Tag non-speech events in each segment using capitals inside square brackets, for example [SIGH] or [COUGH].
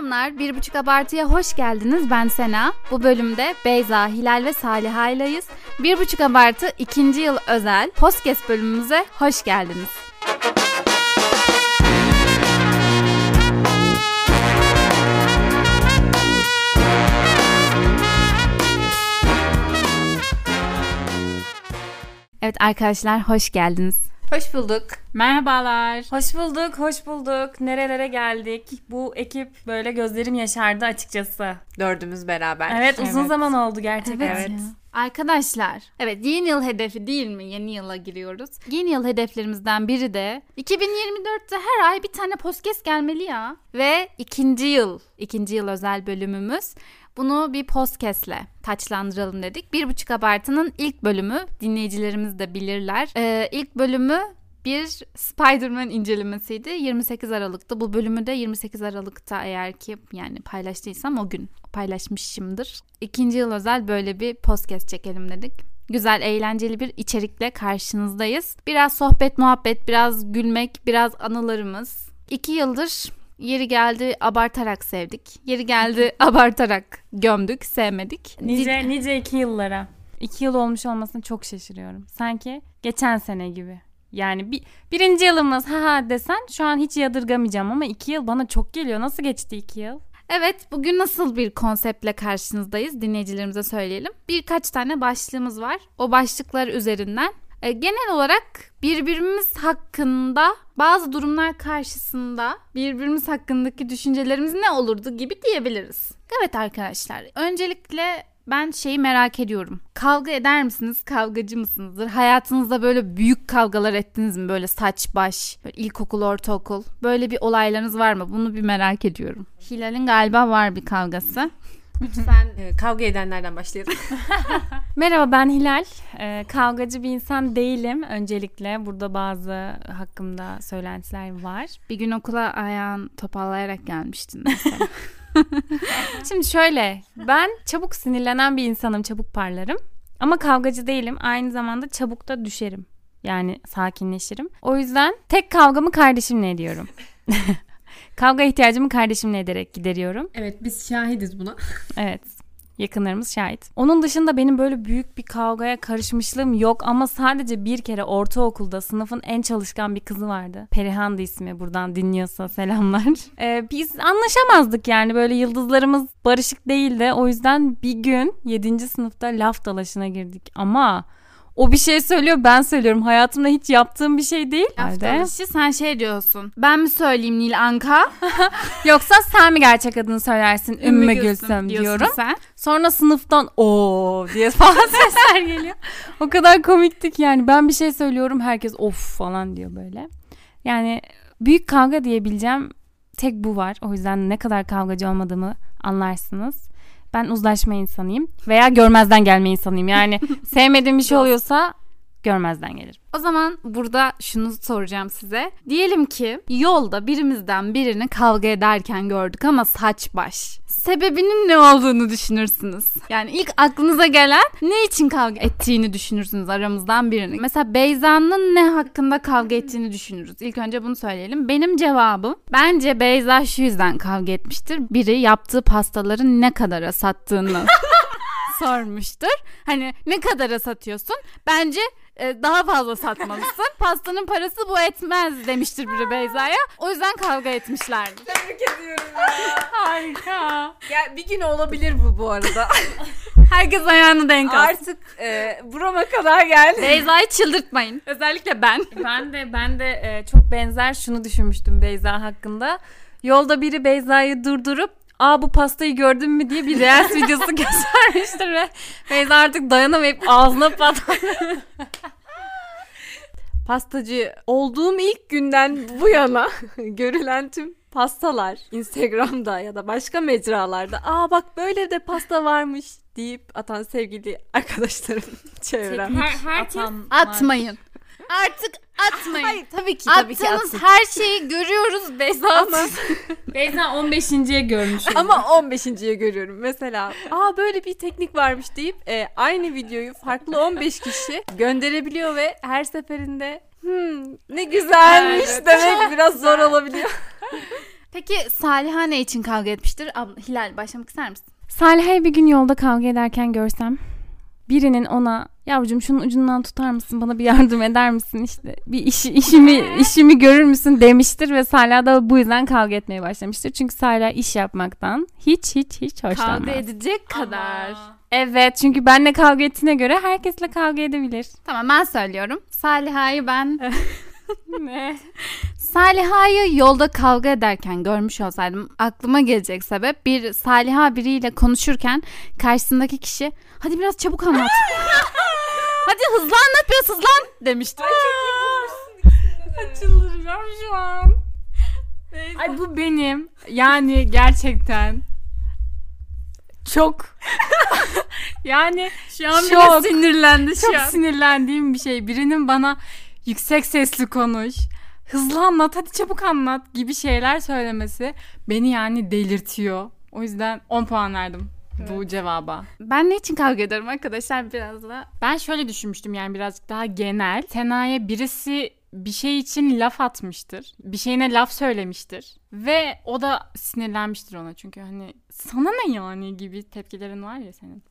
Selamlar, Bir Buçuk Abartı'ya hoş geldiniz. Ben Sena. Bu bölümde Beyza, Hilal ve Salih ileyiz. Bir Buçuk Abartı ikinci yıl özel podcast bölümümüze hoş geldiniz. Evet arkadaşlar hoş geldiniz. Hoş bulduk. Merhabalar. Hoş bulduk, hoş bulduk. Nerelere geldik? Bu ekip böyle gözlerim yaşardı açıkçası. Dördümüz beraber. Evet, uzun zaman oldu gerçekten. Evet. ya. Arkadaşlar, evet yeni yıl hedefi değil mi? Yeni yıla giriyoruz. Yeni yıl hedeflerimizden biri de 2024'te her ay bir tane podcast gelmeli ya. Ve ikinci yıl, ikinci yıl özel bölümümüz. Bunu bir podcastle taçlandıralım dedik. Bir buçuk abartının ilk bölümü dinleyicilerimiz de bilirler. Ee, ilk bölümü bir Spider-Man incelemesiydi. 28 Aralık'ta. Bu bölümü de 28 Aralık'ta eğer ki yani paylaştıysam o gün paylaşmışımdır. İkinci yıl özel böyle bir podcast çekelim dedik. Güzel, eğlenceli bir içerikle karşınızdayız. Biraz sohbet, muhabbet, biraz gülmek, biraz anılarımız. İki yıldır Yeri geldi abartarak sevdik. Yeri geldi abartarak gömdük, sevmedik. Nice nice iki yıllara. İki yıl olmuş olmasına çok şaşırıyorum. Sanki geçen sene gibi. Yani bir, birinci yılımız ha ha desen şu an hiç yadırgamayacağım ama iki yıl bana çok geliyor. Nasıl geçti iki yıl? Evet bugün nasıl bir konseptle karşınızdayız dinleyicilerimize söyleyelim. Birkaç tane başlığımız var. O başlıklar üzerinden e, genel olarak birbirimiz hakkında bazı durumlar karşısında birbirimiz hakkındaki düşüncelerimiz ne olurdu gibi diyebiliriz. Evet arkadaşlar öncelikle ben şeyi merak ediyorum. Kavga eder misiniz? Kavgacı mısınızdır? Hayatınızda böyle büyük kavgalar ettiniz mi? Böyle saç baş, böyle ilkokul, ortaokul. Böyle bir olaylarınız var mı? Bunu bir merak ediyorum. Hilal'in galiba var bir kavgası. [LAUGHS] Lütfen e, kavga edenlerden başlayalım. [LAUGHS] Merhaba ben Hilal. Ee, kavgacı bir insan değilim. Öncelikle burada bazı hakkımda söylentiler var. Bir gün okula ayağın topallayarak gelmiştin mesela. [LAUGHS] [LAUGHS] Şimdi şöyle ben çabuk sinirlenen bir insanım. Çabuk parlarım. Ama kavgacı değilim. Aynı zamanda çabuk da düşerim. Yani sakinleşirim. O yüzden tek kavgamı kardeşimle ediyorum. [LAUGHS] Kavga ihtiyacımı kardeşimle ederek gideriyorum. Evet biz şahidiz buna. Evet yakınlarımız şahit. Onun dışında benim böyle büyük bir kavgaya karışmışlığım yok ama sadece bir kere ortaokulda sınıfın en çalışkan bir kızı vardı. Perihan'dı ismi buradan dinliyorsa selamlar. [LAUGHS] Ee, biz anlaşamazdık yani böyle yıldızlarımız barışık değildi. O yüzden bir gün 7. sınıfta laf dalaşına girdik ama o bir şey söylüyor ben söylüyorum. Hayatımda hiç yaptığım bir şey değil. Laf dalaşı sen şey diyorsun. Ben mi söyleyeyim Nil Anka? [LAUGHS] Yoksa sen mi gerçek adını söylersin Ümmü Gülsüm diyorum. Sen. Sonra sınıftan o diye [LAUGHS] falan sesler geliyor. O kadar komiktik yani. Ben bir şey söylüyorum herkes of falan diyor böyle. Yani büyük kavga diyebileceğim tek bu var. O yüzden ne kadar kavgacı olmadığımı anlarsınız. Ben uzlaşma insanıyım veya görmezden gelme insanıyım. Yani [LAUGHS] sevmediğim bir şey oluyorsa görmezden gelir. O zaman burada şunu soracağım size. Diyelim ki yolda birimizden birini kavga ederken gördük ama saç baş. Sebebinin ne olduğunu düşünürsünüz. Yani ilk aklınıza gelen ne için kavga ettiğini düşünürsünüz aramızdan birini. Mesela Beyza'nın ne hakkında kavga ettiğini düşünürüz. İlk önce bunu söyleyelim. Benim cevabım bence Beyza şu yüzden kavga etmiştir. Biri yaptığı pastaları ne kadara sattığını [LAUGHS] sormuştur. Hani ne kadara satıyorsun? Bence e, daha fazla satmalısın. [LAUGHS] Pastanın parası bu etmez demiştir biri Beyza'ya. O yüzden kavga etmişlerdi. Tebrik ediyorum ya. Harika. Ya bir gün olabilir bu bu arada. [LAUGHS] Herkes ayağını denk alsın. Artık e, burama kadar geldi. Beyza'yı çıldırtmayın. Özellikle ben. [LAUGHS] Ben de ben de e, çok benzer şunu düşünmüştüm Beyza hakkında. Yolda biri Beyza'yı durdurup aa bu pastayı gördün mü diye bir reels videosu [LAUGHS] göstermiştir ve Beyza artık dayanamayıp ağzına patladı. [LAUGHS] Pastacı olduğum ilk günden bu yana [LAUGHS] görülen tüm pastalar Instagram'da ya da başka mecralarda aa bak böyle de pasta varmış deyip atan sevgili arkadaşlarım çevrem. Her, herkes Atan- Atmayın. Artık atmayın. Hayır tabii ki tabii ki Attığınız atsın. her şeyi görüyoruz Beyza. [LAUGHS] [LAUGHS] Ama, Beyza 15.ye görmüş. ama 15.ye görüyorum. Mesela aa böyle bir teknik varmış deyip e, aynı videoyu farklı 15 kişi gönderebiliyor ve her seferinde hmm, ne güzelmiş Evet. demek biraz zor olabiliyor. [LAUGHS] Peki Saliha ne için kavga etmiştir? Abla, Hilal başlamak ister misin? Saliha'yı bir gün yolda kavga ederken görsem birinin ona yavrucuğum şunun ucundan tutar mısın bana bir yardım eder misin işte bir işi, işimi [LAUGHS] işimi görür müsün demiştir ve Salih da bu yüzden kavga etmeye başlamıştır. Çünkü Salih iş yapmaktan hiç hiç hiç hoşlanmaz. Kavga edecek kadar. Evet çünkü benle kavga ettiğine göre herkesle kavga edebilir. Tamam ben söylüyorum. Saliha'yı ben [LAUGHS] ne? [LAUGHS] Saliha'yı yolda kavga ederken görmüş olsaydım aklıma gelecek sebep bir Saliha biriyle konuşurken karşısındaki kişi hadi biraz çabuk anlat. [LAUGHS] hadi hızlı anlat biraz hızlan demişti. Çıldıracağım şu an. Ay bu benim. Yani gerçekten çok [LAUGHS] yani Şu an bile Çok. sinirlendi şu çok an. sinirlendiğim bir şey. Birinin bana yüksek sesli konuş, hızlı anlat, hadi çabuk anlat gibi şeyler söylemesi beni yani delirtiyor. O yüzden 10 puan verdim bu cevaba. Ben ne için kavga ederim arkadaşlar biraz da. Ben şöyle düşünmüştüm yani birazcık daha genel. Sena'ya birisi bir şey için laf atmıştır. Bir şeyine laf söylemiştir. Ve o da sinirlenmiştir ona. Çünkü hani sana ne yani gibi tepkilerin var ya senin.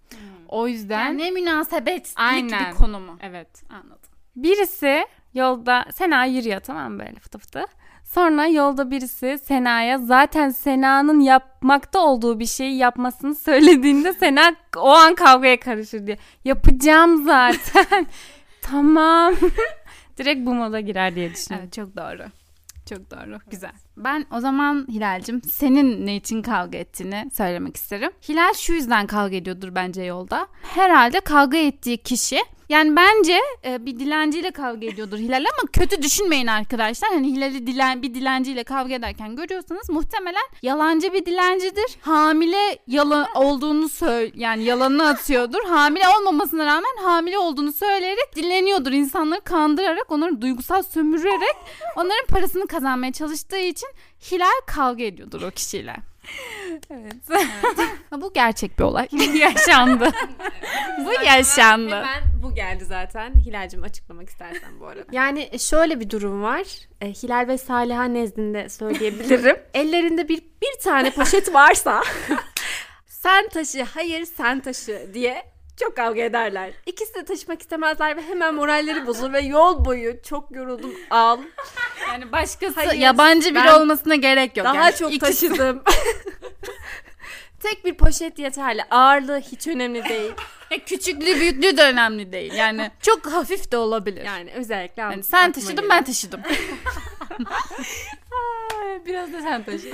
O yüzden Yani ne münasebet Aynen. bir konu mu? evet. Anladım. Birisi yolda Sena yürüyor tamam mı böyle fıtı fıtı. Sonra yolda birisi Sena'ya zaten Sena'nın yapmakta olduğu bir şeyi yapmasını söylediğinde Sena o an kavgaya karışır diye. Yapacağım zaten. [LAUGHS] tamam. [LAUGHS] Direkt bu moda girer diye düşünüyorum. Evet çok doğru. Çok doğru. Güzel. Ben o zaman Hilal'cim senin ne için kavga ettiğini söylemek isterim. Hilal şu yüzden kavga ediyordur bence yolda. Herhalde kavga ettiği kişi yani bence e, bir dilenciyle kavga ediyordur Hilal ama kötü düşünmeyin arkadaşlar. Hani Hilal'i dilen, bir dilenciyle kavga ederken görüyorsanız muhtemelen yalancı bir dilencidir. Hamile yalan olduğunu söyle yani yalanını atıyordur. Hamile olmamasına rağmen hamile olduğunu söyleyerek dileniyordur. İnsanları kandırarak, onları duygusal sömürerek onların parasını kazanmaya çalıştığı için Hilal kavga ediyordur o kişiyle. [LAUGHS] Evet. Ha, Bu gerçek bir olay. Yaşandı. Bu yaşandı. [LAUGHS] Hemen bu geldi zaten. Hilal'cim açıklamak istersen bu arada. Yani şöyle bir durum var. E, Hilal ve Saliha nezdinde söyleyebilirim. [LAUGHS] Ellerinde bir bir tane poşet varsa sen taşı, hayır sen taşı diye çok kavga ederler. İkisi de taşımak istemezler ve hemen moralleri bozulur ve yol boyu çok yoruldum al. Yani başkası Hayır, yabancı biri ben olmasına gerek yok. Daha yani. çok İkisi- taşıdım. [LAUGHS] Tek bir poşet yeterli. Ağırlığı hiç önemli değil. [LAUGHS] E, küçüklüğü büyüklüğü de önemli değil. Yani [LAUGHS] çok hafif de olabilir. Yani, Yani özellikle sen aklıma taşıdın ben taşıdım. Biraz da sen taşı.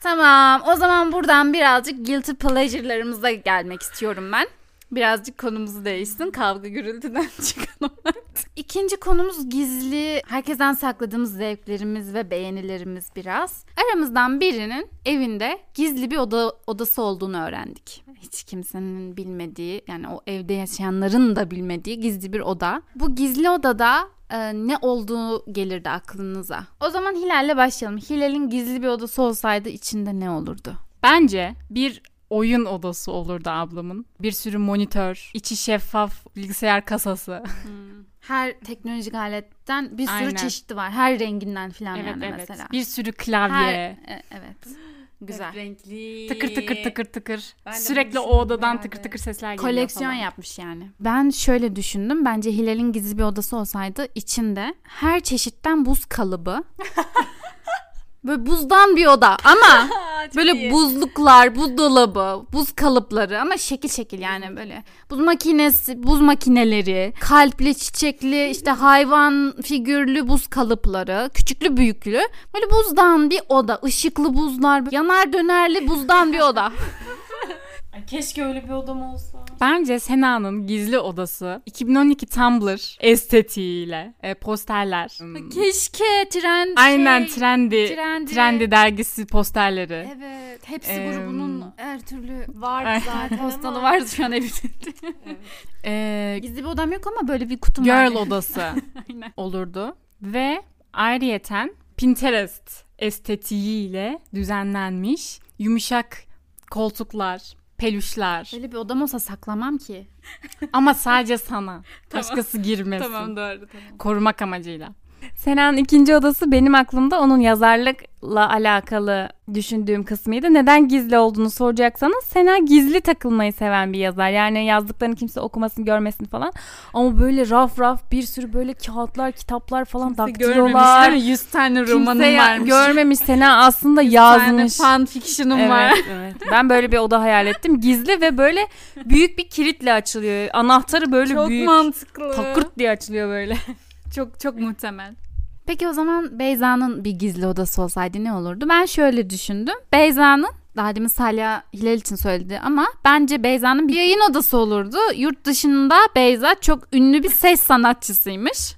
tamam o zaman buradan birazcık guilty pleasure'larımıza gelmek istiyorum ben. Birazcık konumuzu değişsin. Kavga gürültüden [LAUGHS] çıkalım artık. İkinci konumuz gizli, herkesten sakladığımız zevklerimiz ve beğenilerimiz biraz. Aramızdan birinin evinde gizli bir oda odası olduğunu öğrendik. Hiç kimsenin bilmediği, yani o evde yaşayanların da bilmediği gizli bir oda. Bu gizli odada e, ne olduğu gelirdi aklınıza. O zaman Hilal'le başlayalım. Hilal'in gizli bir odası olsaydı içinde ne olurdu? Bence bir oyun odası olurdu ablamın. Bir sürü monitör, içi şeffaf bilgisayar kasası. [LAUGHS] Her teknolojik aletten bir sürü Aynen. çeşidi var. Her renginden filan evet yani evet. mesela. Bir sürü klavye. Her, e, evet. Güzel. renkli. Tıkır tıkır tıkır tıkır. Ben Sürekli o odadan düşündüm tıkır herhalde. tıkır sesler geliyor Koleksiyon falan. yapmış yani. Ben şöyle düşündüm. Bence Hilal'in gizli bir odası olsaydı içinde her çeşitten buz kalıbı. [LAUGHS] Böyle buzdan bir oda ama [LAUGHS] böyle buzluklar, buzdolabı, buz kalıpları ama şekil şekil yani böyle. Buz makinesi, buz makineleri, kalpli, çiçekli, işte hayvan figürlü buz kalıpları, küçüklü büyüklü. Böyle buzdan bir oda, ışıklı buzlar, yanar dönerli buzdan bir oda. [LAUGHS] keşke öyle bir odam olsa. Bence Sena'nın gizli odası 2012 Tumblr estetiğiyle e, posterler. Hmm. Keşke trend Aynen şey, trendi, Trendi. trendi dergisi posterleri. Evet, hepsi Em, grubunun her türlü Vardı Ay. zaten postalı vardı şu an evimde. E, Gizli bir odam yok ama böyle bir kutum var. girl odası [LAUGHS] Aynen. olurdu ve ayrıyeten Pinterest estetiğiyle düzenlenmiş yumuşak koltuklar, peluşlar Böyle bir odam olsa saklamam ki. ama sadece sana. [LAUGHS] Başkası girmesin. doğru tamam. Korumak amacıyla. Sena'nın ikinci odası benim aklımda onun yazarlıkla alakalı düşündüğüm kısmıydı. Neden gizli olduğunu soracaksanız Sena gizli takılmayı seven bir yazar. Yani yazdıklarını kimse okumasın, görmesin falan. Ama böyle raf raf bir sürü böyle kağıtlar, kitaplar falan daktilolar. Görmemiş 100 tane romanım Kimse varmış. görmemiş. Sena aslında 100 yazmış. tane fan fiction'ım Evet, var. evet. Ben böyle bir oda hayal ettim. Gizli ve böyle büyük bir kilitle açılıyor. Anahtarı böyle Çok büyük. mantıklı. Takırt diye açılıyor böyle. [LAUGHS] Çok çok muhtemel. Peki o zaman Beyza'nın bir gizli odası olsaydı ne olurdu? Ben şöyle düşündüm. Beyza'nın daha demin Salya Hilal için söyledi ama bence Beyza'nın bir yayın odası olurdu. Yurt dışında Beyza çok ünlü bir ses sanatçısıymış.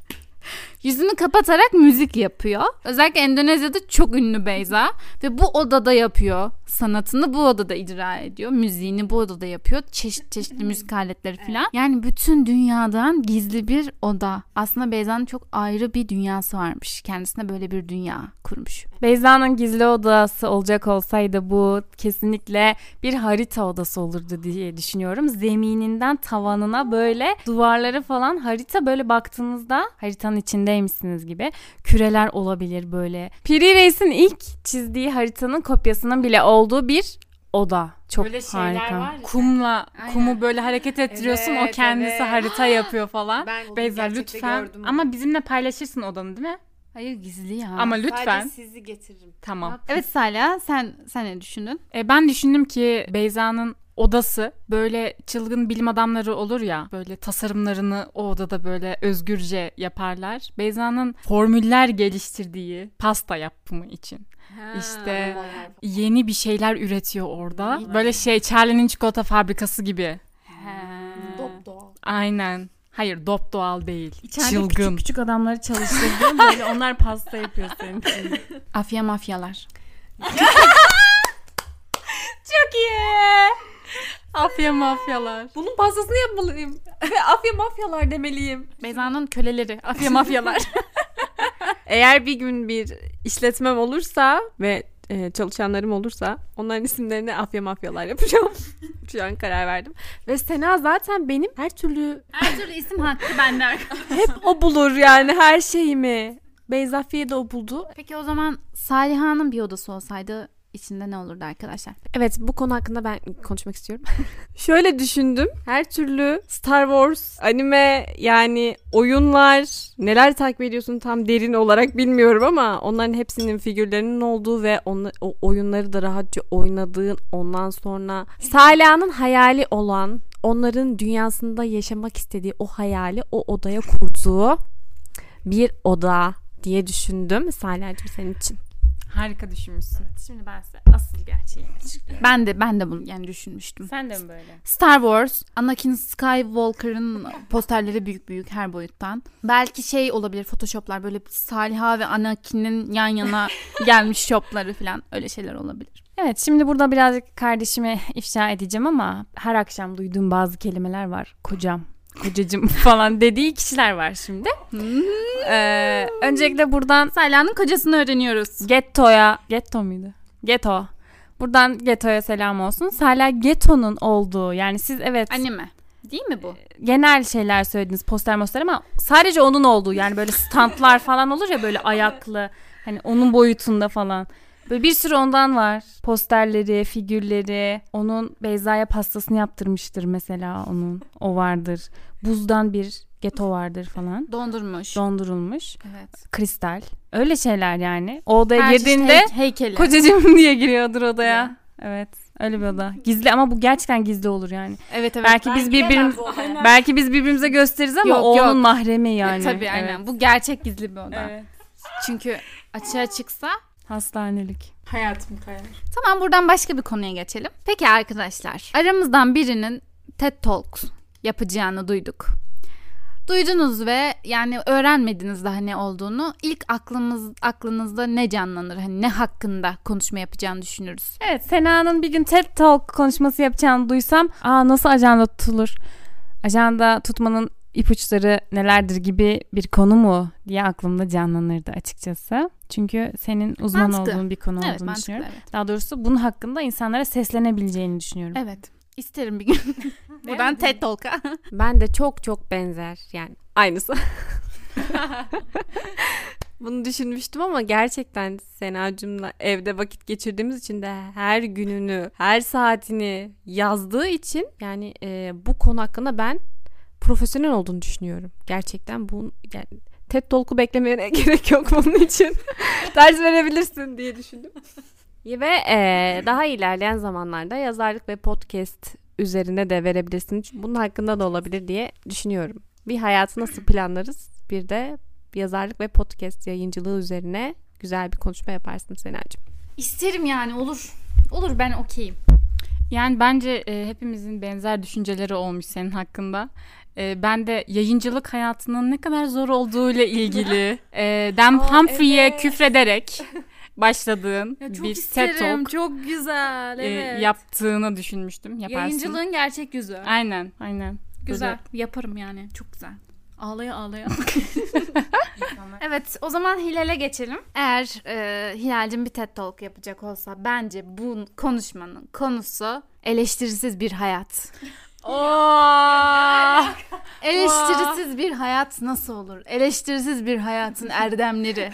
[LAUGHS] Yüzünü kapatarak müzik yapıyor. Özellikle Endonezya'da çok ünlü Beyza ve bu odada yapıyor. Sanatını bu odada icra ediyor. Müziğini bu odada yapıyor. Çeşit çeşitli müzik aletleri falan. Yani bütün dünyadan gizli bir oda. Aslında Beyza'nın çok ayrı bir dünyası varmış. Kendisine böyle bir dünya kurmuş. Beyza'nın gizli odası olacak olsaydı bu kesinlikle bir harita odası olurdu diye düşünüyorum. Zemininden tavanına böyle duvarları falan harita böyle baktığınızda haritanın içindeymişsiniz gibi küreler olabilir böyle. Piri Reis'in ilk çizdiği haritanın kopyasının bile olduğu bir oda. Çok Böyle şeyler harika. var ya. Kumla Aynen. kumu böyle hareket ettiriyorsun o Evet, kendisi evet. harita yapıyor falan. [GASPS] Ben Beyza lütfen gördüm. ama bizimle paylaşırsın odanı değil mi? Hayır gizli ya. Ama Sadece lütfen. sizi getiririm. Tamam. Evet Salya sen sen ne düşündün? E, ben düşündüm ki Beyza'nın odası böyle çılgın bilim adamları olur ya böyle tasarımlarını o odada böyle özgürce yaparlar. Beyza'nın formüller geliştirdiği pasta yapımı için. İşte yeni bir şeyler üretiyor orada. Böyle şey Charlie'nin çikolata fabrikası gibi. Dop doğal. Aynen. Hayır dop doğal değil. İçeride Çılgın. küçük küçük adamları çalıştırdım. Böyle onlar pasta yapıyor senin için. [LAUGHS] Afya mafyalar. [LAUGHS] Çok iyi. Afya mafyalar. Bunun pastasını yapmalıyım. Ve afya mafyalar demeliyim. Beyza'nın köleleri. Afya mafyalar. [LAUGHS] Eğer bir gün bir işletmem olursa ve e, çalışanlarım olursa onların isimlerini afya mafyalar yapacağım. [LAUGHS] Şu an karar verdim. Ve Sena zaten benim her türlü Her türlü isim hakkı bende. hep o bulur yani her şeyimi. Beyza Fiye de o buldu. Peki o zaman Saliha'nın bir odası olsaydı içinde ne olurdu arkadaşlar? Evet bu konu hakkında ben konuşmak istiyorum. [LAUGHS] Şöyle düşündüm. Her türlü Star Wars, anime yani oyunlar neler takip ediyorsun tam derin olarak bilmiyorum ama onların hepsinin figürlerinin olduğu ve onla- o oyunları da rahatça oynadığın ondan sonra Saliha'nın hayali olan onların dünyasında yaşamak istediği o hayali o odaya kurduğu bir oda diye düşündüm. Saliha'cığım senin için. Harika düşünmüşsün. Şimdi ben size asıl gerçeği açıklıyorum. Ben de ben de bunu yani düşünmüştüm. Sen de mi böyle? Star Wars, Anakin Skywalker'ın [LAUGHS] posterleri büyük büyük her boyuttan. Belki şey olabilir Photoshop'lar böyle Saliha ve Anakin'in yan yana [LAUGHS] gelmiş shopları falan öyle şeyler olabilir. Evet şimdi burada birazcık kardeşime ifşa edeceğim ama her akşam duyduğum bazı kelimeler var. Kocam, kocacım [LAUGHS] falan dediği kişiler var şimdi. Ee, öncelikle buradan Saliha'nın kocasını öğreniyoruz. Getto'ya, Getto muydu? Getto. Buradan Getto'ya selam olsun. Hala Getto'nun olduğu yani siz evet Anime. Değil mi bu? genel şeyler söylediniz poster poster ama sadece onun olduğu yani böyle standlar falan olur ya böyle ayaklı hani onun boyutunda falan. Böyle bir sürü ondan var. Posterleri, figürleri. Onun Beyza'ya pastasını yaptırmıştır mesela onun. O vardır. Buzdan bir geto vardır falan. Dondurmuş. Dondurulmuş. evet. Kristal. Öyle şeyler yani. O odaya Her girdiğinde hey- heykeli. kocacığım [LAUGHS] diye giriyordur odaya. Evet. Öyle bir oda. Gizli ama bu gerçekten gizli olur yani. Evet evet. belki biz birbirimiz [LAUGHS] belki biz birbirimize gösteririz ama Yok, o yok. onun mahremi yani. Tabii aynen. Evet. Bu gerçek gizli bir oda. Evet. Çünkü açığa çıksa Hastanelik. Hayatım kayar. Tamam buradan başka bir konuya geçelim. Peki arkadaşlar aramızdan birinin TED Talks yapacağını duyduk. Duydunuz ve yani öğrenmediniz daha ne olduğunu. İlk aklımız aklınızda ne canlanır? Hani ne hakkında konuşma yapacağını düşünürüz. Evet Sena'nın bir gün TED Talk konuşması yapacağını duysam aa nasıl ajanda tutulur? Ajanda tutmanın ipuçları nelerdir gibi bir konu mu diye aklımda canlanırdı açıkçası. Çünkü senin uzman Mantıklı. olduğun bir konu Evet olduğunu mantıklı düşünüyorum. evet. Daha doğrusu bunun hakkında insanlara seslenebileceğini düşünüyorum. Evet. İsterim bir gün. [LAUGHS] Buradan TED Talk'a. [LAUGHS] Ben de çok çok benzer yani aynısı. [LAUGHS] Bunu düşünmüştüm ama gerçekten Senacığımla evde vakit geçirdiğimiz için de her gününü, her saatini yazdığı için yani e, bu konu hakkında ben profesyonel olduğunu düşünüyorum. Gerçekten bu yani TED Talk'u beklemeye [LAUGHS] gerek yok bunun için. [LAUGHS] Ders verebilirsin diye düşündüm. Ve e, daha ilerleyen zamanlarda yazarlık ve podcast üzerine de verebilirsin. Bunun hakkında da olabilir diye düşünüyorum. Bir hayatı nasıl planlarız? Bir de yazarlık ve podcast yayıncılığı üzerine güzel bir konuşma yaparsın Senacığım. İsterim yani olur. Olur ben okeyim. Yani bence e, hepimizin benzer düşünceleri olmuş senin hakkında. E, ben de yayıncılık hayatının ne kadar zor olduğuyla ilgili [LAUGHS] e, Dan Aa, Humphrey'e evet. küfrederek [LAUGHS] başladığın Ya çok bir TED isterim. Talk Çok güzel. e, Evet. yaptığını düşünmüştüm. Yaparsın. Yayıncılığın gerçek yüzü. Aynen, aynen. Güzel. Yaparım yani. Çok güzel. Ağlaya ağlaya. [LAUGHS] evet o zaman Hilal'e geçelim. Eğer e, Hilal'cim bir TED Talk yapacak olsa bence bu konuşmanın konusu eleştirisiz bir hayat. Oo! Eleştirisiz bir hayat nasıl olur? Eleştirisiz bir hayatın [LAUGHS] erdemleri.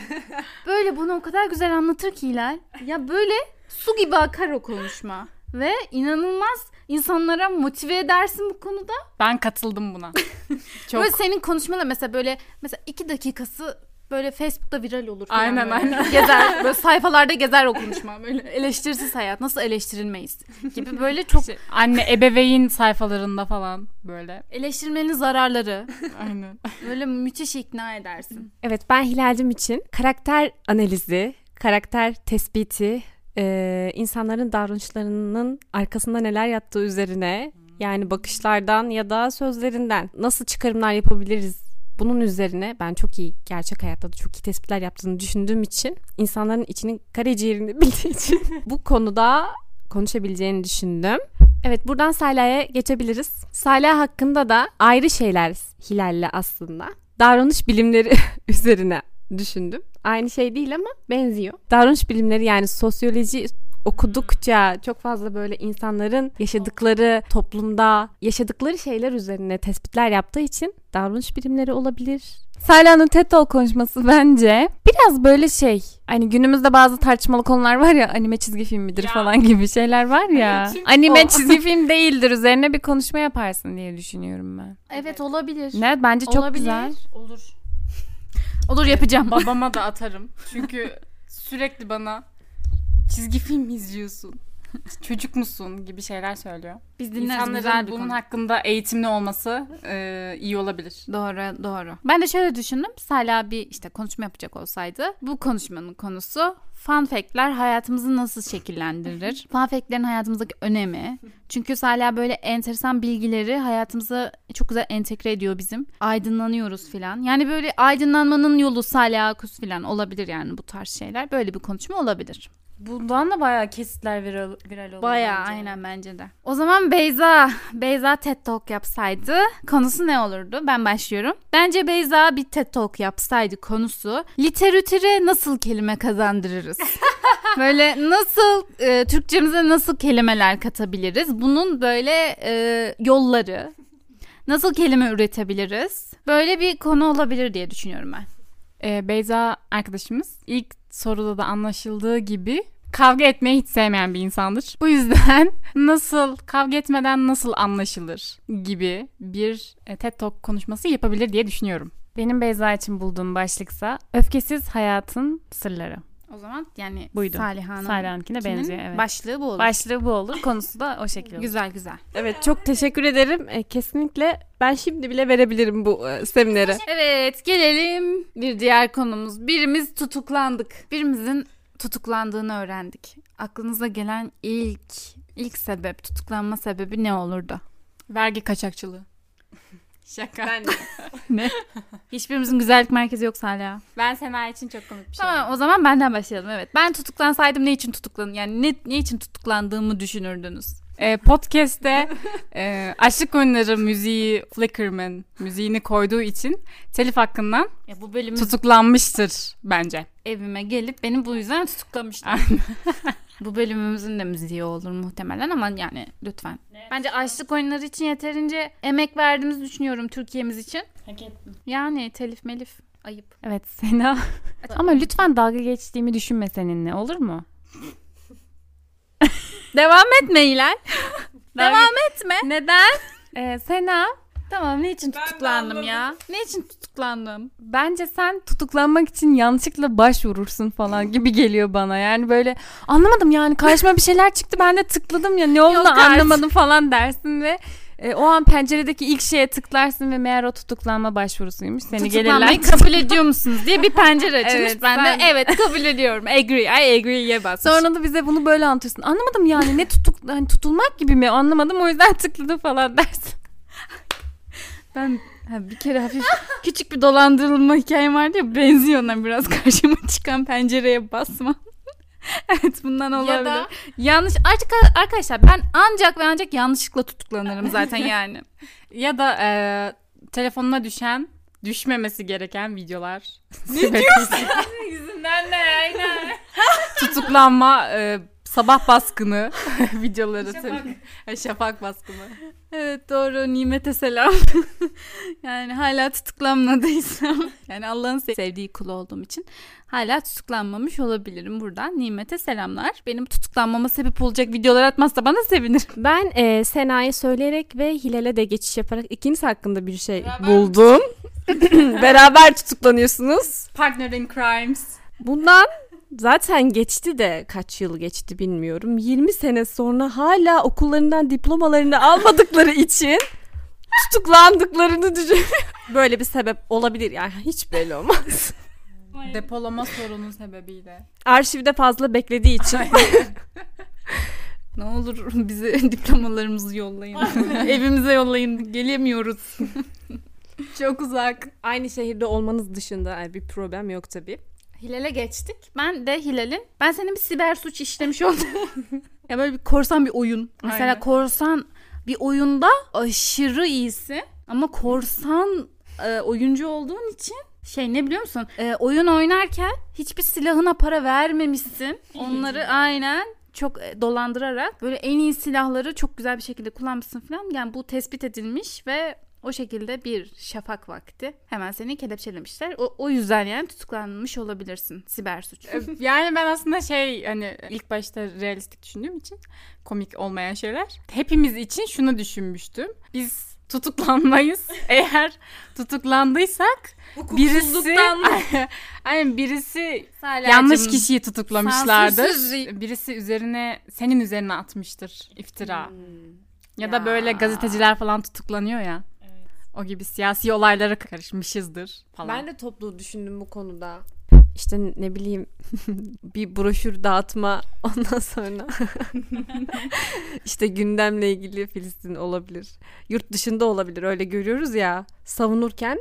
Böyle bunu o kadar güzel anlatır ki Hilal. Ya böyle su gibi akar o konuşma. Ve inanılmaz insanlara motive edersin bu konuda. Ben katıldım buna. [LAUGHS] Çok Böyle senin konuşmada mesela böyle mesela iki dakikası böyle Facebook'ta viral olur falan Aynen, böyle. aynen. Gezer [LAUGHS] böyle sayfalarda gezer o konuşma. Böyle eleştirisiz hayat nasıl eleştirilmeyiz gibi böyle çok Şey, anne ebeveyn sayfalarında falan böyle. eleştirmenin zararları Aynen. böyle müthiş ikna edersin. Evet ben Hilal'cim için karakter analizi, karakter tespiti, e, insanların davranışlarının arkasında neler yattığı üzerine yani bakışlardan ya da sözlerinden nasıl çıkarımlar yapabiliriz bunun üzerine ben çok iyi gerçek hayatta da çok iyi tespitler yaptığını düşündüğüm için insanların içinin karaciğerini [LAUGHS] bildiği için bu konuda konuşabileceğini düşündüm. Evet buradan Salih'e geçebiliriz. Salih hakkında da ayrı şeyler Hilal'le aslında. Davranış bilimleri [LAUGHS] üzerine düşündüm. Aynı şey değil ama benziyor. Davranış bilimleri yani sosyoloji okudukça çok fazla böyle insanların yaşadıkları toplumda yaşadıkları şeyler üzerine tespitler yaptığı için davranış bilimleri olabilir. Salih'in TED Talk konuşması bence biraz böyle şey hani günümüzde bazı tartışmalı konular var ya anime çizgi film midir Ya. falan gibi şeyler var ya. çünkü anime o. çizgi film değildir üzerine bir konuşma yaparsın diye düşünüyorum ben. Evet olabilir. Ne bence çok Olabilir. güzel. Olur. Olur yapacağım. Babama da atarım. Çünkü sürekli bana çizgi film mi izliyorsun? [LAUGHS] Çocuk musun gibi şeyler söylüyor. Biz dinleriz güzel İnsanların bir bunun konu. hakkında eğitimli olması e, iyi olabilir. Doğru doğru. Ben de şöyle düşündüm. Salih bir işte konuşma yapacak olsaydı bu konuşmanın konusu fun fact'ler hayatımızı nasıl şekillendirir? [LAUGHS] fun fact'lerin hayatımızdaki önemi. Çünkü Salih böyle enteresan bilgileri hayatımıza çok güzel entegre ediyor bizim. Aydınlanıyoruz filan. Yani böyle aydınlanmanın yolu Salih Akus filan olabilir yani bu tarz şeyler. Böyle bir konuşma olabilir. Bundan da bayağı kesitler viral, viral oluyor. Bayağı bence. aynen bence de. O zaman Beyza, Beyza TED Talk yapsaydı konusu ne olurdu? Ben başlıyorum. Bence Beyza bir TED Talk yapsaydı konusu literatüre nasıl kelime kazandırırız? [LAUGHS] böyle nasıl e, Türkçemize nasıl kelimeler katabiliriz? Bunun böyle e, yolları nasıl kelime üretebiliriz? Böyle bir konu olabilir diye düşünüyorum ben. Ee, Beyza arkadaşımız ilk soruda da anlaşıldığı gibi kavga etmeyi hiç sevmeyen bir insandır. Bu yüzden [LAUGHS] nasıl kavga etmeden nasıl anlaşılır gibi bir e, TED Talk konuşması yapabilir diye düşünüyorum. Benim Beyza için bulduğum başlıksa Öfkesiz Hayatın Sırları. O zaman yani Buydu. Saliha'nın Saliha'nkine benziyor evet. başlığı bu olur. Başlığı bu olur. Konusu da o [LAUGHS] şekilde olur. güzel güzel. Evet çok teşekkür ederim. E, kesinlikle ben şimdi bile verebilirim bu e, semineri. Evet gelelim bir diğer konumuz. Birimiz tutuklandık. Birimizin tutuklandığını öğrendik. Aklınıza gelen ilk ilk sebep, tutuklanma sebebi ne olurdu? Vergi kaçakçılığı. Şaka. Ben, [LAUGHS] Ne? Hiçbirimizin güzellik merkezi yok hala. ben Sena için çok komik bir şey. Tamam o zaman benden başlayalım. Evet. Ben tutuklansaydım ne için tutuklan yani ne, ne için tutuklandığımı düşünürdünüz? e, podcast'te [LAUGHS] e, Aşık Oyunları müziği Flickerman müziğini koyduğu için telif hakkından Ya bu bölümü tutuklanmıştır bence. evime gelip beni bu yüzden tutuklamıştı. [LAUGHS] bu bölümümüzün de müziği olur muhtemelen ama yani lütfen. Bence açlık oyunları için yeterince emek verdiğimizi düşünüyorum Türkiye'miz için. Hak ettim. Yani telif melif. Ayıp. Evet Sena. Ama lütfen dalga geçtiğimi düşünme seninle olur mu? [LAUGHS] Devam etme Hilal. Devam etme. Neden? Ee, Sena Tamam ne için tutuklandım ya? Ne için tutuklandım? bence sen tutuklanmak için yanlışlıkla başvurursun falan [LAUGHS] gibi geliyor bana. Yani böyle anlamadım yani karşıma bir şeyler çıktı ben de tıkladım ya ne Yok artık. anlamadım falan dersin ve e, o an penceredeki ilk şeye tıklarsın ve meğer o tutuklanma başvurusuymuş. Seni Tutuklanmayı gelirler. kabul ediyor musunuz diye bir pencere [LAUGHS] açılmış. Evet, ben sen- de evet kabul ediyorum. Agree. I agree'ye basmış. Sonra da bize bunu böyle anlatıyorsun. Anlamadım yani ne tutuk hani tutulmak gibi mi anlamadım o yüzden [LAUGHS] tıkladım falan dersin. Ben ha, bir kere hafif küçük bir dolandırılma hikayem vardı ya benziyor ona biraz [LAUGHS] karşıma çıkan pencereye basma. [LAUGHS] evet bundan olabilir. da- Yanlış artık arkadaşlar ben ancak ve ancak yanlışlıkla tutuklanırım zaten [LAUGHS] yani. Ya da e, telefonuna düşen düşmemesi gereken videolar. Ne Yüzünden de aynen. Tutuklanma, e, sabah baskını [LAUGHS] videoları tabii. E, Şafak baskını. Evet doğru nimete selam. [LAUGHS] yani hala tutuklanmadıysam [LAUGHS] yani Allah'ın sev- sevdiği kul olduğum için hala tutuklanmamış olabilirim buradan. Nimete selamlar. Benim tutuklanmama sebep olacak videolar atmazsa bana sevinir. Ben e, Sena'ya söyleyerek ve Hilal'e de geçiş yaparak ikiniz hakkında bir şey buldum. Beraber tutuklanıyorsunuz. Partner in crimes. Bundan zaten geçti de kaç yıl geçti bilmiyorum. 20 sene sonra hala okullarından diplomalarını almadıkları için tutuklandıklarını düşünüyorum. Böyle bir sebep olabilir yani hiç belli olmaz. [LAUGHS] Depolama sorunu sebebiyle. Arşivde fazla beklediği için. Ne olur bize [LAUGHS] diplomalarımızı yollayın. Evimize yollayın. Gelemiyoruz. [LAUGHS] Çok uzak. Aynı şehirde olmanız dışında bir problem yok tabii. Hilal'e geçtik. Ben de Hilal'in ben senin bir siber suç işlemiş oldum. [LAUGHS] ya böyle bir korsan bir oyun. Mesela Aynen. korsan bir oyunda aşırı iyisi ama korsan e, oyuncu olduğun için şey ne biliyor musun? E, oyun oynarken hiçbir silahına para vermemişsin. Onları aynen çok e, dolandırarak böyle en iyi silahları çok güzel bir şekilde kullanmışsın falan. Yani bu tespit edilmiş ve o şekilde bir şafak vakti hemen seni kelepçelemişler. O, o yüzden yani tutuklanmış olabilirsin siber suç. Yani ben aslında şey hani ilk başta realistik düşündüğüm için komik olmayan şeyler. Hepimiz için şunu düşünmüştüm. Biz tutuklanmayız. [LAUGHS] Eğer tutuklandıysak birisi [LAUGHS] aynen birisi yanlış kişiyi tutuklamışlardır. sansürsüz- Birisi üzerine senin üzerine atmıştır iftira. Hmm. Ya da Ya. böyle gazeteciler falan tutuklanıyor ya. O gibi siyasi olaylara karışmışızdır falan. Ben de toplu düşündüm bu konuda. İşte ne bileyim [LAUGHS] bir broşür dağıtma ondan sonra [LAUGHS] işte gündemle ilgili Filistin olabilir. Yurt dışında olabilir öyle görüyoruz ya savunurken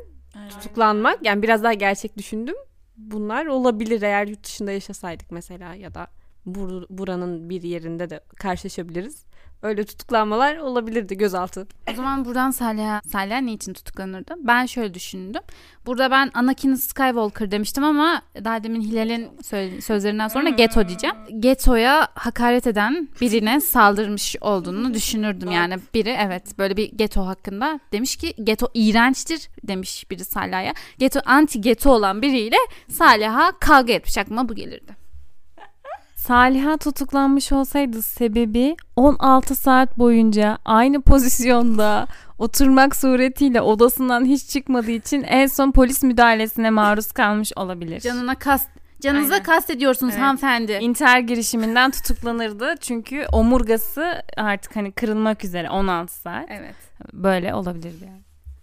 tutuklanmak yani biraz daha gerçek düşündüm. Bunlar olabilir eğer yurt dışında yaşasaydık mesela ya da bur- buranın bir yerinde de karşılaşabiliriz. Öyle tutuklanmalar olabilirdi gözaltı. O zaman buradan Salih'a, Salih ne için tutuklanırdı? Ben şöyle düşündüm. Burada ben Anakin Skywalker demiştim ama daha demin Hilal'in sözlerinden sonra Geto diyeceğim. Geto'ya hakaret eden birine saldırmış olduğunu düşünürdüm. Yani biri evet böyle bir Geto hakkında demiş ki Geto iğrençtir demiş biri Salih'a. Geto anti Geto olan biriyle Salih'a kavga etmiş aklıma bu gelirdi. Saliha tutuklanmış olsaydı sebebi 16 saat boyunca aynı pozisyonda oturmak suretiyle odasından hiç çıkmadığı için en son polis müdahalesine maruz kalmış olabilir. Canına kast Canınıza Aynen. kast ediyorsunuz Evet. hanımefendi. İntihar girişiminden tutuklanırdı çünkü omurgası artık hani kırılmak üzere 16 saat. Evet. Böyle olabilirdi yani.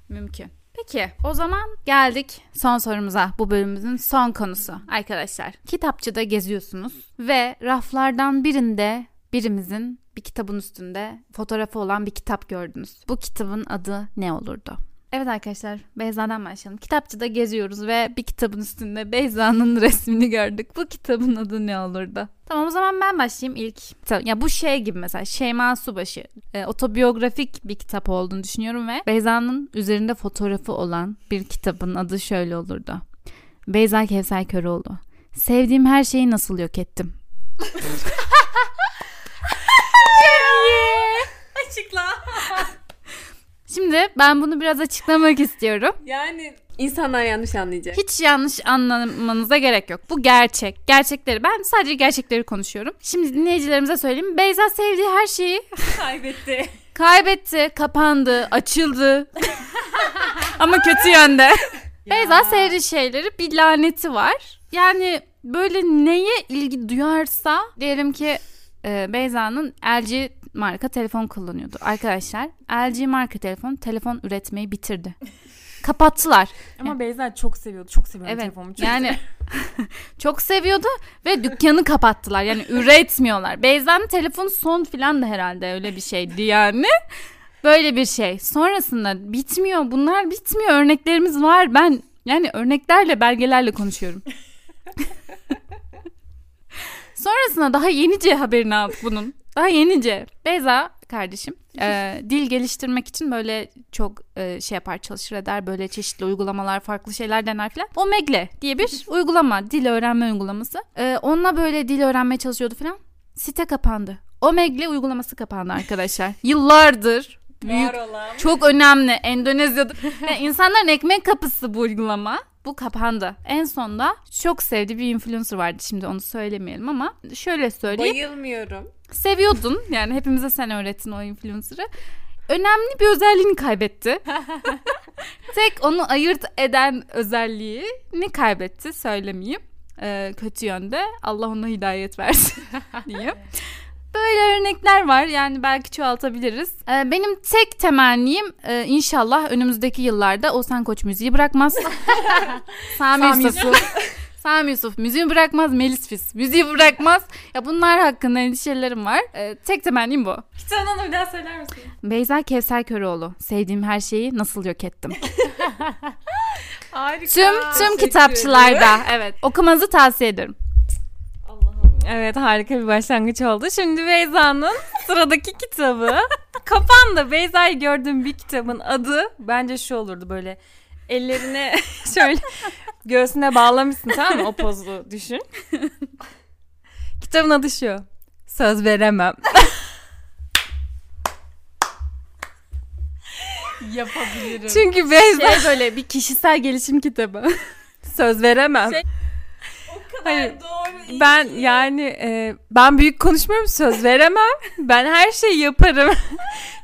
Mümkün. Peki o zaman geldik son sorumuza bu bölümümüzün son konusu arkadaşlar. Kitapçıda geziyorsunuz ve raflardan birinde birimizin bir kitabın üstünde fotoğrafı olan bir kitap gördünüz. Bu kitabın adı ne olurdu? Evet arkadaşlar Beyza'dan başlayalım. Kitapçıda geziyoruz ve bir kitabın üstünde Beyza'nın [LAUGHS] resmini gördük. Bu kitabın adı ne olurdu? Tamam o zaman ben başlayayım ilk. Ya bu şey gibi mesela Şeyma Subaşı. E, otobiyografik bir kitap olduğunu düşünüyorum ve Beyza'nın üzerinde fotoğrafı olan bir kitabın adı şöyle olurdu. Beyza Kevser Köroğlu. Sevdiğim her şeyi nasıl yok ettim? [LAUGHS] Açıkla. Şimdi ben bunu biraz açıklamak istiyorum. Yani İnsanlar yanlış anlayacak. Hiç yanlış anlamanıza gerek yok. Bu gerçek. Gerçekleri. Ben sadece gerçekleri konuşuyorum. Şimdi dinleyicilerimize söyleyeyim. Beyza sevdiği her şeyi Kaybetti. [LAUGHS] kaybetti, kapandı, açıldı. [LAUGHS] Ama kötü yönde. [LAUGHS] Beyza sevdiği şeyleri bir laneti var. Yani böyle neye ilgi duyarsa diyelim ki e, Beyza'nın LG marka telefon kullanıyordu. Arkadaşlar LG marka telefon telefon üretmeyi bitirdi. Kapattılar. Ama Beyza çok seviyordu. Çok seviyorum Evet. telefonumu. Çok yani [LAUGHS] çok seviyordu ve dükkanı kapattılar. Yani üretmiyorlar. Beyza'nın telefonu son filan da herhalde öyle bir şeydi yani. Böyle bir şey. Sonrasında bitmiyor. Bunlar bitmiyor. Örneklerimiz var. Ben yani örneklerle belgelerle konuşuyorum. [LAUGHS] Sonrasında daha yenice haberini aldık bunun. Daha yenice. Beyza kardeşim e, dil geliştirmek için böyle çok e, şey yapar çalışır eder böyle çeşitli uygulamalar farklı şeyler dener falan. Omegle diye bir uygulama dil öğrenme uygulaması. E, onunla böyle dil öğrenmeye çalışıyordu falan. Site kapandı. Omegle uygulaması kapandı arkadaşlar. [LAUGHS] Yıllardır büyük olan. çok önemli. Endonezya'da [LAUGHS] Yani insanların ekmek kapısı bu uygulama. Bu kapandı. En sonda çok sevdiği bir influencer vardı. Şimdi onu söylemeyelim ama şöyle söyleyeyim. Bayılmıyorum. Seviyordun. Yani hepimize sen öğrettin o influencer'ı. Önemli bir özelliğini kaybetti. [LAUGHS] Tek onu ayırt eden özelliğini kaybetti. Söylemeyeyim. Ee, kötü yönde. Allah ona hidayet versin [LAUGHS] diyeyim. Böyle örnekler var yani belki çoğaltabiliriz. Ee, benim tek temennim e, inşallah önümüzdeki yıllarda Oğuzhan Koç müziği bırakmaz. [LAUGHS] Sami Sami Yusuf. Sami Yusuf müziği bırakmaz. Melis Fis müziği bırakmaz. Ya bunlar hakkında endişelerim var. Ee, tek temennim bu. Kitabını bir daha söyler misin? Beyza Kevser Köroğlu. Sevdiğim her şeyi nasıl yok ettim. [LAUGHS] Harika. tüm tüm kitapçılarda evet okumanızı tavsiye ederim. Evet harika bir başlangıç oldu. Şimdi Beyza'nın sıradaki kitabı [LAUGHS] kapandı. Beyza'yı gördüğüm bir kitabın adı bence şu olurdu böyle ellerine [LAUGHS] şöyle göğsüne bağlamışsın tamam mı? O pozu düşün. [LAUGHS] Kitabın adı şu. Söz veremem. [LAUGHS] Yapabilirim. Çünkü Beyza Şey böyle bir kişisel gelişim kitabı. [LAUGHS] söz veremem. Şey- Hayır. doğru. Ben yani e, ben büyük konuşmuyorum söz veremem. Ben her şeyi yaparım.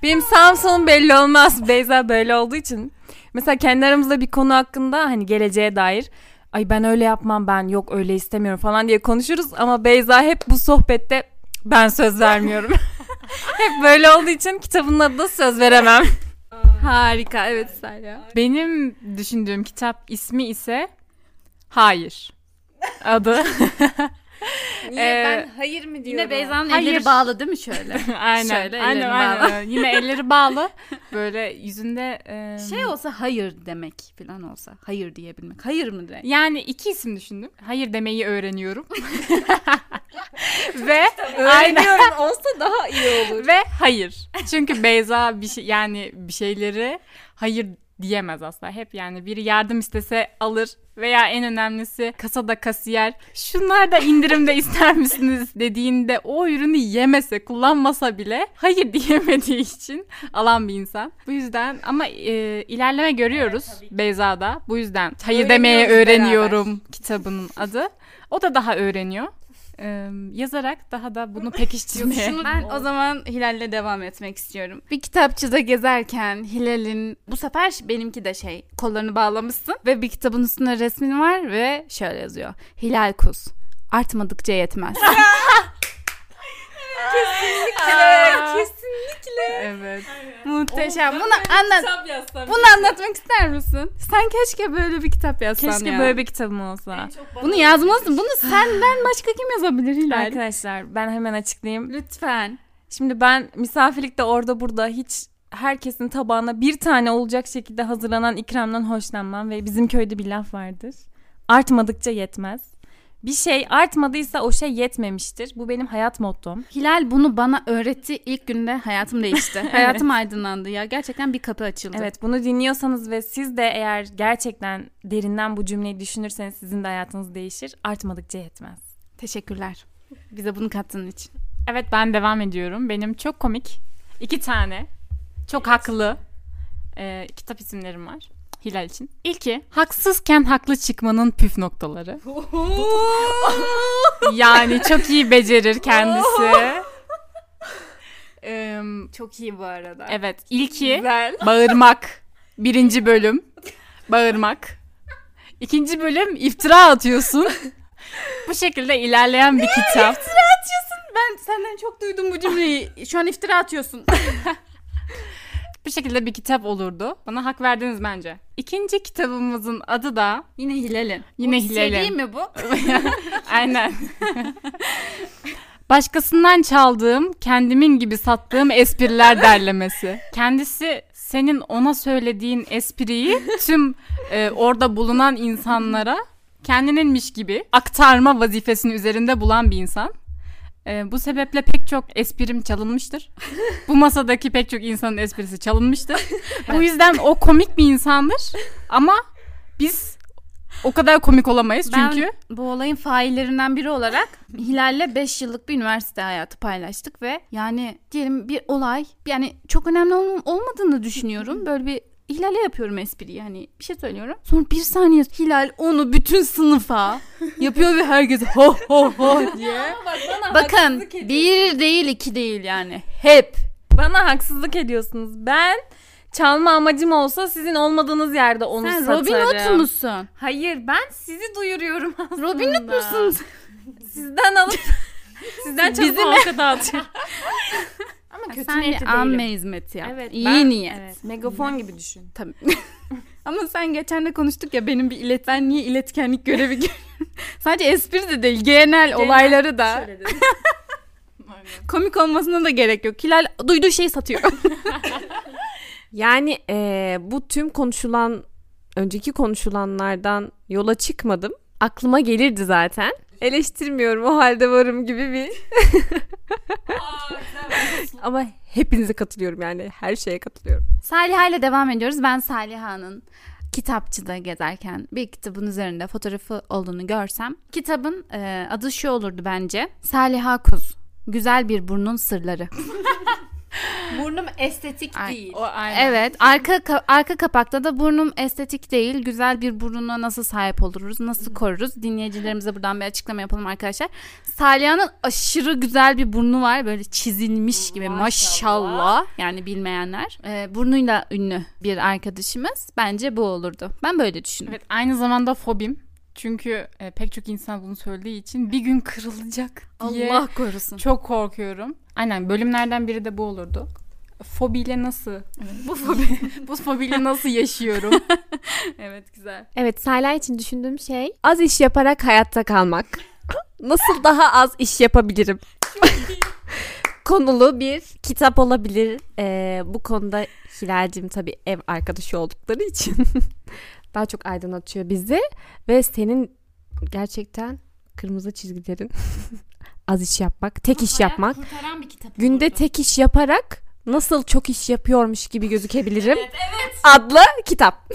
Benim sağım solum belli olmaz. Beyza böyle olduğu için. Mesela kendi aramızda bir konu hakkında hani geleceğe dair ay ben öyle yapmam ben yok öyle istemiyorum falan diye konuşuruz ama Beyza hep bu sohbette ben söz vermiyorum. [LAUGHS] hep böyle olduğu için kitabın adı da söz veremem. [LAUGHS] Harika evet Serya. Benim düşündüğüm kitap ismi ise Hayır. Adı. [LAUGHS] Niye Ee, ben hayır mı diyorum? Yine Beyza'nın Hayır. elleri bağlı değil mi şöyle? aynen. [LAUGHS] Şöyle aynen, ellerini aynen. bağlı. Yine elleri bağlı. Böyle yüzünde e, Şey olsa hayır demek falan olsa. Hayır diyebilmek. Hayır mı demek? yani iki isim düşündüm. Hayır demeyi öğreniyorum. [LAUGHS] [LAUGHS] Ve Öğreniyorum olsa daha iyi olur. ve hayır. Çünkü Beyza bir şey yani bir şeyleri hayır diyemez asla. Hep yani biri yardım istese alır veya en önemlisi kasada kasiyer şunlar da indirimde [LAUGHS] ister misiniz dediğinde o ürünü yemese kullanmasa bile hayır [LAUGHS] diyemediği için alan bir insan. Bu yüzden ama e, ilerleme görüyoruz Beyza'da. Bu yüzden hayır demeye öğreniyorum kitabının adı. O da daha öğreniyor. Yazarak daha da bunu pekiştirmeye. Ben o zaman Hilal'le devam etmek istiyorum. Bir kitapçıda gezerken Hilal'in bu sefer benimki de şey kollarını bağlamışsın ve bir kitabın üstünde resmin var ve şöyle yazıyor. Hilal Kuz artmadıkça yetmez. [LAUGHS] Kesinlikle. Evet. Muhteşem. Bunu anlat. Bunu anlatmak ister misin? Sen keşke böyle bir kitap yazsan Keşke ya. böyle bir kitabım olsa. Bunu yazmalısın. Bunu senden başka kim yazabilir Hilal? Arkadaşlar ben hemen açıklayayım. Lütfen. Şimdi ben misafirlikte orada burada hiç herkesin tabağına bir tane olacak şekilde hazırlanan ikramdan hoşlanmam ve bizim köyde bir laf vardır. Artmadıkça yetmez. Bir şey artmadıysa o şey yetmemiştir. Bu benim hayat mottom. Hilal bunu bana öğretti. İlk günde hayatım değişti. [LAUGHS] Hayatım aydınlandı ya. Gerçekten bir kapı açıldı. Evet bunu dinliyorsanız ve siz de eğer gerçekten derinden bu cümleyi düşünürseniz sizin de hayatınız değişir. Artmadıkça yetmez. Teşekkürler. Bize bunu kattığın için. Evet ben devam ediyorum. Benim çok komik iki tane çok haklı e, kitap isimlerim var. Hilal için. İlki haksızken haklı çıkmanın püf noktaları. [LAUGHS] yani çok iyi becerir kendisi. Çok iyi bu arada. evet ilki [LAUGHS] bağırmak. Birinci bölüm bağırmak. İkinci bölüm iftira atıyorsun. Bu şekilde ilerleyen bir kitap. Ben senden çok duydum bu cümleyi. Şu an iftira atıyorsun. [LAUGHS] Bu şekilde bir kitap olurdu. Bana hak verdiniz bence. İkinci kitabımızın adı da Yine Hilal'in. Yine Bu Hilal'in. Seri mi bu? [LAUGHS] Aynen. Başkasından çaldığım, kendimin gibi sattığım espriler derlemesi. Kendisi senin ona söylediğin espriyi tüm e, orada bulunan insanlara kendininmiş gibi aktarma vazifesini üzerinde bulan bir insan. E, bu sebeple pek çok esprim çalınmıştır. [LAUGHS] bu masadaki pek çok insanın esprisi çalınmıştır. bu yüzden o komik bir insandır ama biz o kadar komik olamayız çünkü. Ben bu olayın faillerinden biri olarak Hilal'le 5 yıllık bir üniversite hayatı paylaştık ve yani diyelim bir olay yani çok önemli ol- olmadığını düşünüyorum. Böyle bir Hilal'e yapıyorum espriyi hani bir şey söylüyorum. Sonra bir saniye Hilal onu bütün sınıfa yapıyor ve herkes ho ho ho diye. Bakın bir değil iki değil yani hep. Bana haksızlık ediyorsunuz. Ben çalma amacım olsa sizin olmadığınız yerde onu Sen satarım. Robin Hood musun? Hayır ben sizi duyuruyorum aslında. Robin Hood musun? Sizden alıp sizden çalıp Bizim- halka dağıtıyorum. [LAUGHS] Ama kötü Sen niyetli de amme değilim. hizmeti yap. Evet, İyi ben- niyet. Evet, [LAUGHS] megafon gibi düşün. Tabii. [LAUGHS] Ama sen geçen de konuştuk ya benim bir ilet ben niye iletkenlik görevi görüyorum. [LAUGHS] Sadece espri de değil genel, olayları da Şöyle dedim. komik olmasına da gerek yok. Hilal duyduğu şeyi satıyor. Yani eee, bu tüm konuşulan önceki konuşulanlardan yola çıkmadım. Aklıma gelirdi zaten. Eleştirmiyorum o halde varım gibi bir. Ama hepinize katılıyorum yani her şeye katılıyorum. Saliha ile devam ediyoruz. Ben Saliha'nın kitapçıda gezerken bir kitabın üzerinde fotoğrafı olduğunu görsem kitabın e, adı şu olurdu bence. Saliha Kuz. Güzel bir burnun sırları. [LAUGHS] Burnum estetik Ay, O aynen. Evet, arka ka- arka kapakta da burnum estetik değil. Güzel bir buruna nasıl sahip oluruz, nasıl koruruz? Dinleyicilerimize buradan bir açıklama yapalım arkadaşlar. Saliha'nın aşırı güzel bir burnu var. Böyle çizilmiş gibi maşallah. Yani bilmeyenler. Ee, burnuyla ünlü bir arkadaşımız. Bence bu olurdu. Ben böyle düşünüyorum. Evet aynı zamanda fobim. Çünkü e, pek çok insan bunu söylediği için bir gün kırılacak diye Allah korusun. çok korkuyorum. Aynen bölümlerden biri de bu olurdu. Fobiyle nasıl? bu fobi [LAUGHS] bu fobiyle nasıl yaşıyorum? [LAUGHS] Evet güzel. Evet Sayla için düşündüğüm şey az iş yaparak hayatta kalmak. Nasıl daha az iş yapabilirim? [LAUGHS] Konulu bir kitap olabilir. Ee, bu konuda Hilal'cim tabii ev arkadaşı oldukları için daha çok aydınlatıyor bizi. Ve senin gerçekten kırmızı çizgilerin [LAUGHS] az iş yapmak, tek iş yapmak. Kurtaran bir kitap Günde tek iş yaparak nasıl çok iş yapıyormuş gibi gözükebilirim [LAUGHS] adlı kitap. [LAUGHS]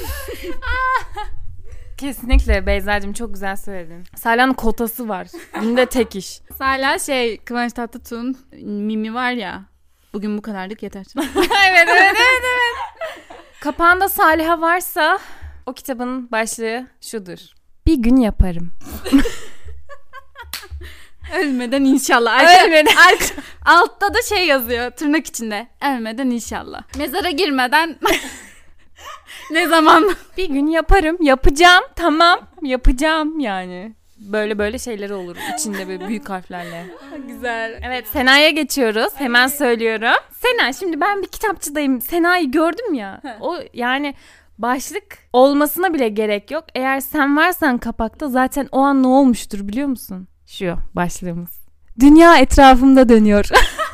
Kesinlikle Beyza'cığım çok güzel söyledin. Saliha'nın kotası var. Günde tek iş. Salih şey Kıvanç Tatlıtuğ'un mimi var ya. Bugün bu kadarlık yeter. evet evet evet evet. Kapağında Saliha varsa o kitabın başlığı şudur. Bir gün yaparım. [LAUGHS] Ölmeden inşallah. Ölmeden. Arka- altta da şey yazıyor tırnak içinde. Ölmeden inşallah. Mezara girmeden [LAUGHS] ne zaman? Bir gün yaparım. Yapacağım. Tamam. Yapacağım yani. Böyle böyle şeyleri olur içinde böyle büyük harflerle. [LAUGHS] Güzel. Evet Sena'ya geçiyoruz. Hemen söylüyorum. Sena şimdi ben bir kitapçıdayım. Sena'yı gördüm ya. O yani başlık olmasına bile gerek yok. Eğer sen varsan kapakta zaten o an ne olmuştur biliyor musun? Şu başlığımız. Dünya etrafımda dönüyor. [LAUGHS]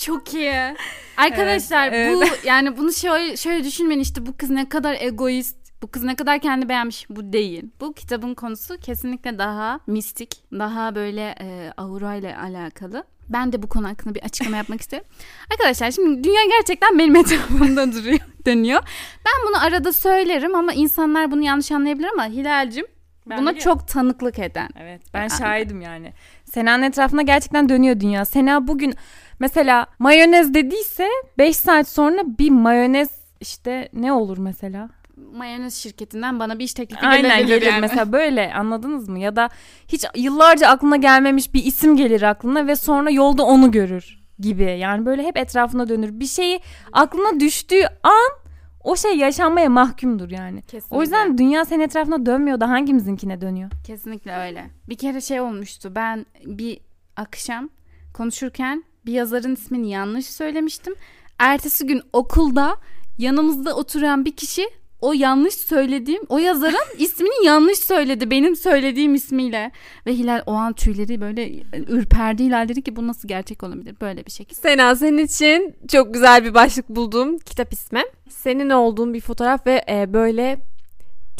Çok iyi. Arkadaşlar Evet, bu [LAUGHS] yani bunu şöyle şöyle düşünmeyin işte bu kız ne kadar egoist, bu kız ne kadar kendi beğenmiş bu değil. Bu kitabın konusu kesinlikle daha mistik, daha böyle e, aura ile alakalı. Ben de bu konu hakkında bir açıklama yapmak isterim. Arkadaşlar şimdi dünya gerçekten benim [LAUGHS] etrafımda duruyor, dönüyor. Ben bunu arada söylerim ama insanlar bunu yanlış anlayabilir ama Hilal'cim Ben buna biliyorum. çok tanıklık eden. Evet ben şahidim yani. Sena'nın etrafında gerçekten dönüyor dünya. Sena bugün mesela mayonez dediyse 5 saat sonra bir mayonez işte ne olur mesela? Mayonez şirketinden bana bir iş teklifi Aynen gelebilir gelir yani. mesela [LAUGHS] böyle anladınız mı? Ya da hiç yıllarca aklına gelmemiş bir isim gelir aklına ve sonra yolda onu görür gibi. Yani böyle hep etrafına dönür. Bir şeyi aklına düştüğü an o şey yaşanmaya mahkumdur yani. Kesinlikle. O yüzden dünya senin etrafına dönmüyor da hangimizinkine dönüyor? Kesinlikle öyle. Bir kere şey olmuştu. Ben bir akşam konuşurken bir yazarın ismini yanlış söylemiştim. Ertesi gün okulda yanımızda oturan bir kişi o yanlış söylediğim o yazarın [LAUGHS] ismini yanlış söyledi benim söylediğim ismiyle ve Hilal o an tüyleri böyle ürperdi Hilal dedi ki bu nasıl gerçek olabilir böyle bir şekilde. Sena senin için çok güzel bir başlık buldum kitap ismi. Senin olduğun bir fotoğraf ve e, böyle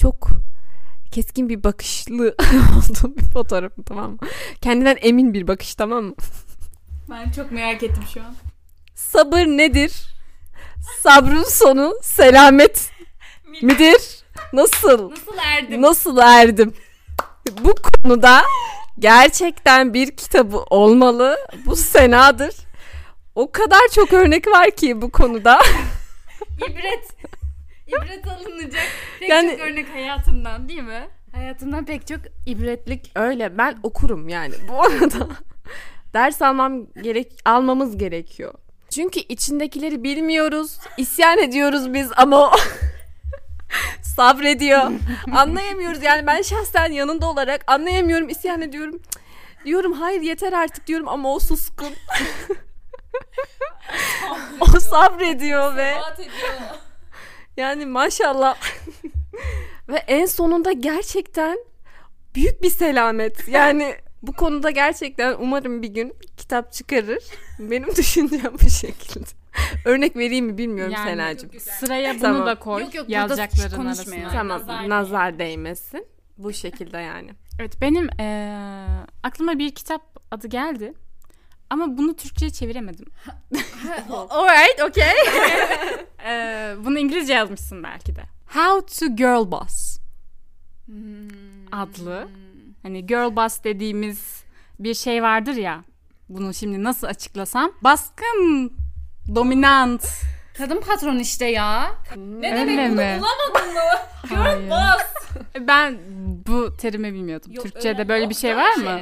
çok keskin bir bakışlı [LAUGHS] olduğun bir fotoğraf tamam mı? Kendinden emin bir bakış tamam mı? [LAUGHS] Ben çok merak ettim şu an. Sabır nedir? Sabrın sonu selamet midir? Nasıl? Nasıl erdim? Nasıl erdim? Bu konuda gerçekten bir kitabı olmalı. Bu Sena'dır. O kadar çok örnek var ki bu konuda. [LAUGHS] İbret. İbret alınacak pek Yani- çok örnek hayatımdan değil mi? Hayatımdan pek çok ibretlik. Öyle ben okurum yani bu arada. Ders almam gerek almamız gerekiyor. Çünkü içindekileri bilmiyoruz. isyan ediyoruz biz ama [LAUGHS] sabrediyor. Anlayamıyoruz yani ben şahsen yanında olarak anlayamıyorum, isyan ediyorum. Diyorum hayır yeter artık diyorum ama o suskun. o sabrediyor ve yani maşallah. ve en sonunda gerçekten büyük bir selamet. Yani bu konuda gerçekten umarım bir gün kitap çıkarır. Benim düşüncem bu şekilde. [LAUGHS] Örnek vereyim mi bilmiyorum Yani Senacığım. Sıraya bunu Tamam. da koy. Yok yok, yazacakların konuşmayalım. Tamam nazar, değmesin. Bu şekilde yani. [LAUGHS] Evet benim eee, aklıma bir kitap adı geldi. Ama bunu Türkçe'ye çeviremedim. [LAUGHS] Alright, okay. Eee, bunu İngilizce yazmışsın belki de. How to Girl Boss adlı. Hani girl boss dediğimiz bir şey vardır ya. Bunu şimdi nasıl açıklasam? Baskın, dominant. Kadın patron işte ya. Öyle mi? [LAUGHS] Hayır. Ben bu terimi bilmiyordum. Türkçe'de böyle bir şey var mı?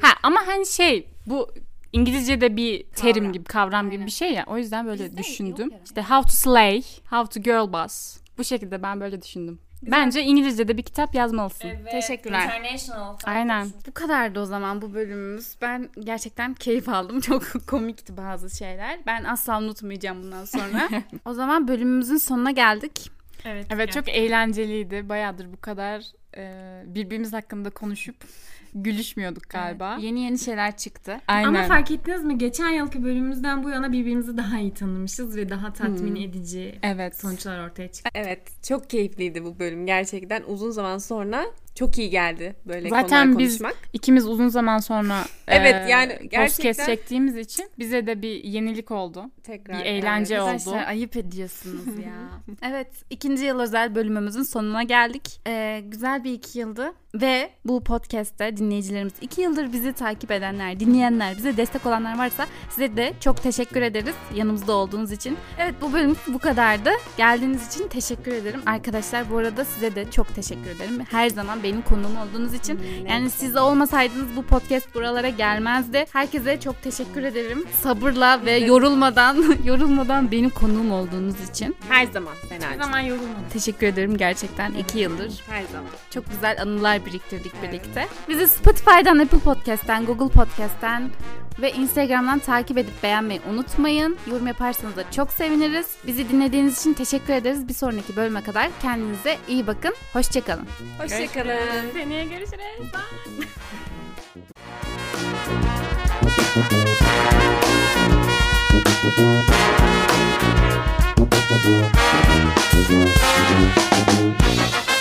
Ha ama hani şey bu İngilizce'de bir terim gibi kavram gibi bir şey ya. O yüzden böyle düşündüm. İşte how to slay, how to girl boss. Bu şekilde ben böyle düşündüm. Bence İngilizce'de bir kitap yazmalısın. Teşekkürler. International. Aynen. Bu kadardı o zaman bu bölümümüz. Ben gerçekten keyif aldım. [LAUGHS] Çok komikti bazı şeyler. Ben asla unutmayacağım bundan sonra. [LAUGHS] o zaman bölümümüzün sonuna geldik. Evet, evet çok eğlenceliydi. Bayağıdır bu kadar e, birbirimiz hakkında konuşup gülüşmüyorduk galiba. Yeni yeni şeyler çıktı. Aynen. Ama fark ettiniz mi? Geçen yılki bölümümüzden bu yana birbirimizi daha iyi tanımışız ve daha tatmin edici evet. sonuçlar ortaya çıktı. Evet çok keyifliydi bu bölüm. Gerçekten uzun zaman sonra çok iyi geldi böyle Zaten konular biz konuşmak. ikimiz uzun zaman sonra Evet, e, yani podcast gerçekten- çektiğimiz için bize de bir yenilik oldu. Tekrar, bir eğlence oldu. Arkadaşlar ayıp ediyorsunuz ya. [LAUGHS] evet ikinci yıl özel bölümümüzün sonuna geldik. Ee, güzel bir iki yıldı. Ve bu podcast'te dinleyicilerimiz iki yıldır bizi takip edenler, dinleyenler, bize destek olanlar varsa size de çok teşekkür ederiz yanımızda olduğunuz için. Evet bu bölüm bu kadardı. Geldiğiniz için teşekkür ederim. Arkadaşlar bu arada size de çok teşekkür ederim. Her zaman benim konuğum olduğunuz için. Yani siz olmasaydınız bu podcast buralara gelmezdi. Herkese çok teşekkür ederim. Sabırla ve yorulmadan [LAUGHS] yorulmadan benim konuğum olduğunuz için. Her zaman Her Senacığım. zaman yorulmadım. Teşekkür ederim gerçekten iki yıldır. Her zaman. Çok güzel anılar biriktirdik birlikte. Bizi Spotify'dan, Apple Podcast'ten, Google Podcast'ten ve Instagram'dan takip edip beğenmeyi unutmayın. Yorum yaparsanız da çok seviniriz. Bizi dinlediğiniz için teşekkür ederiz. Bir sonraki bölüme kadar kendinize iyi bakın. Hoşçakalın. Hoşçakalın. Seneye görüşürüz. You. [LAUGHS]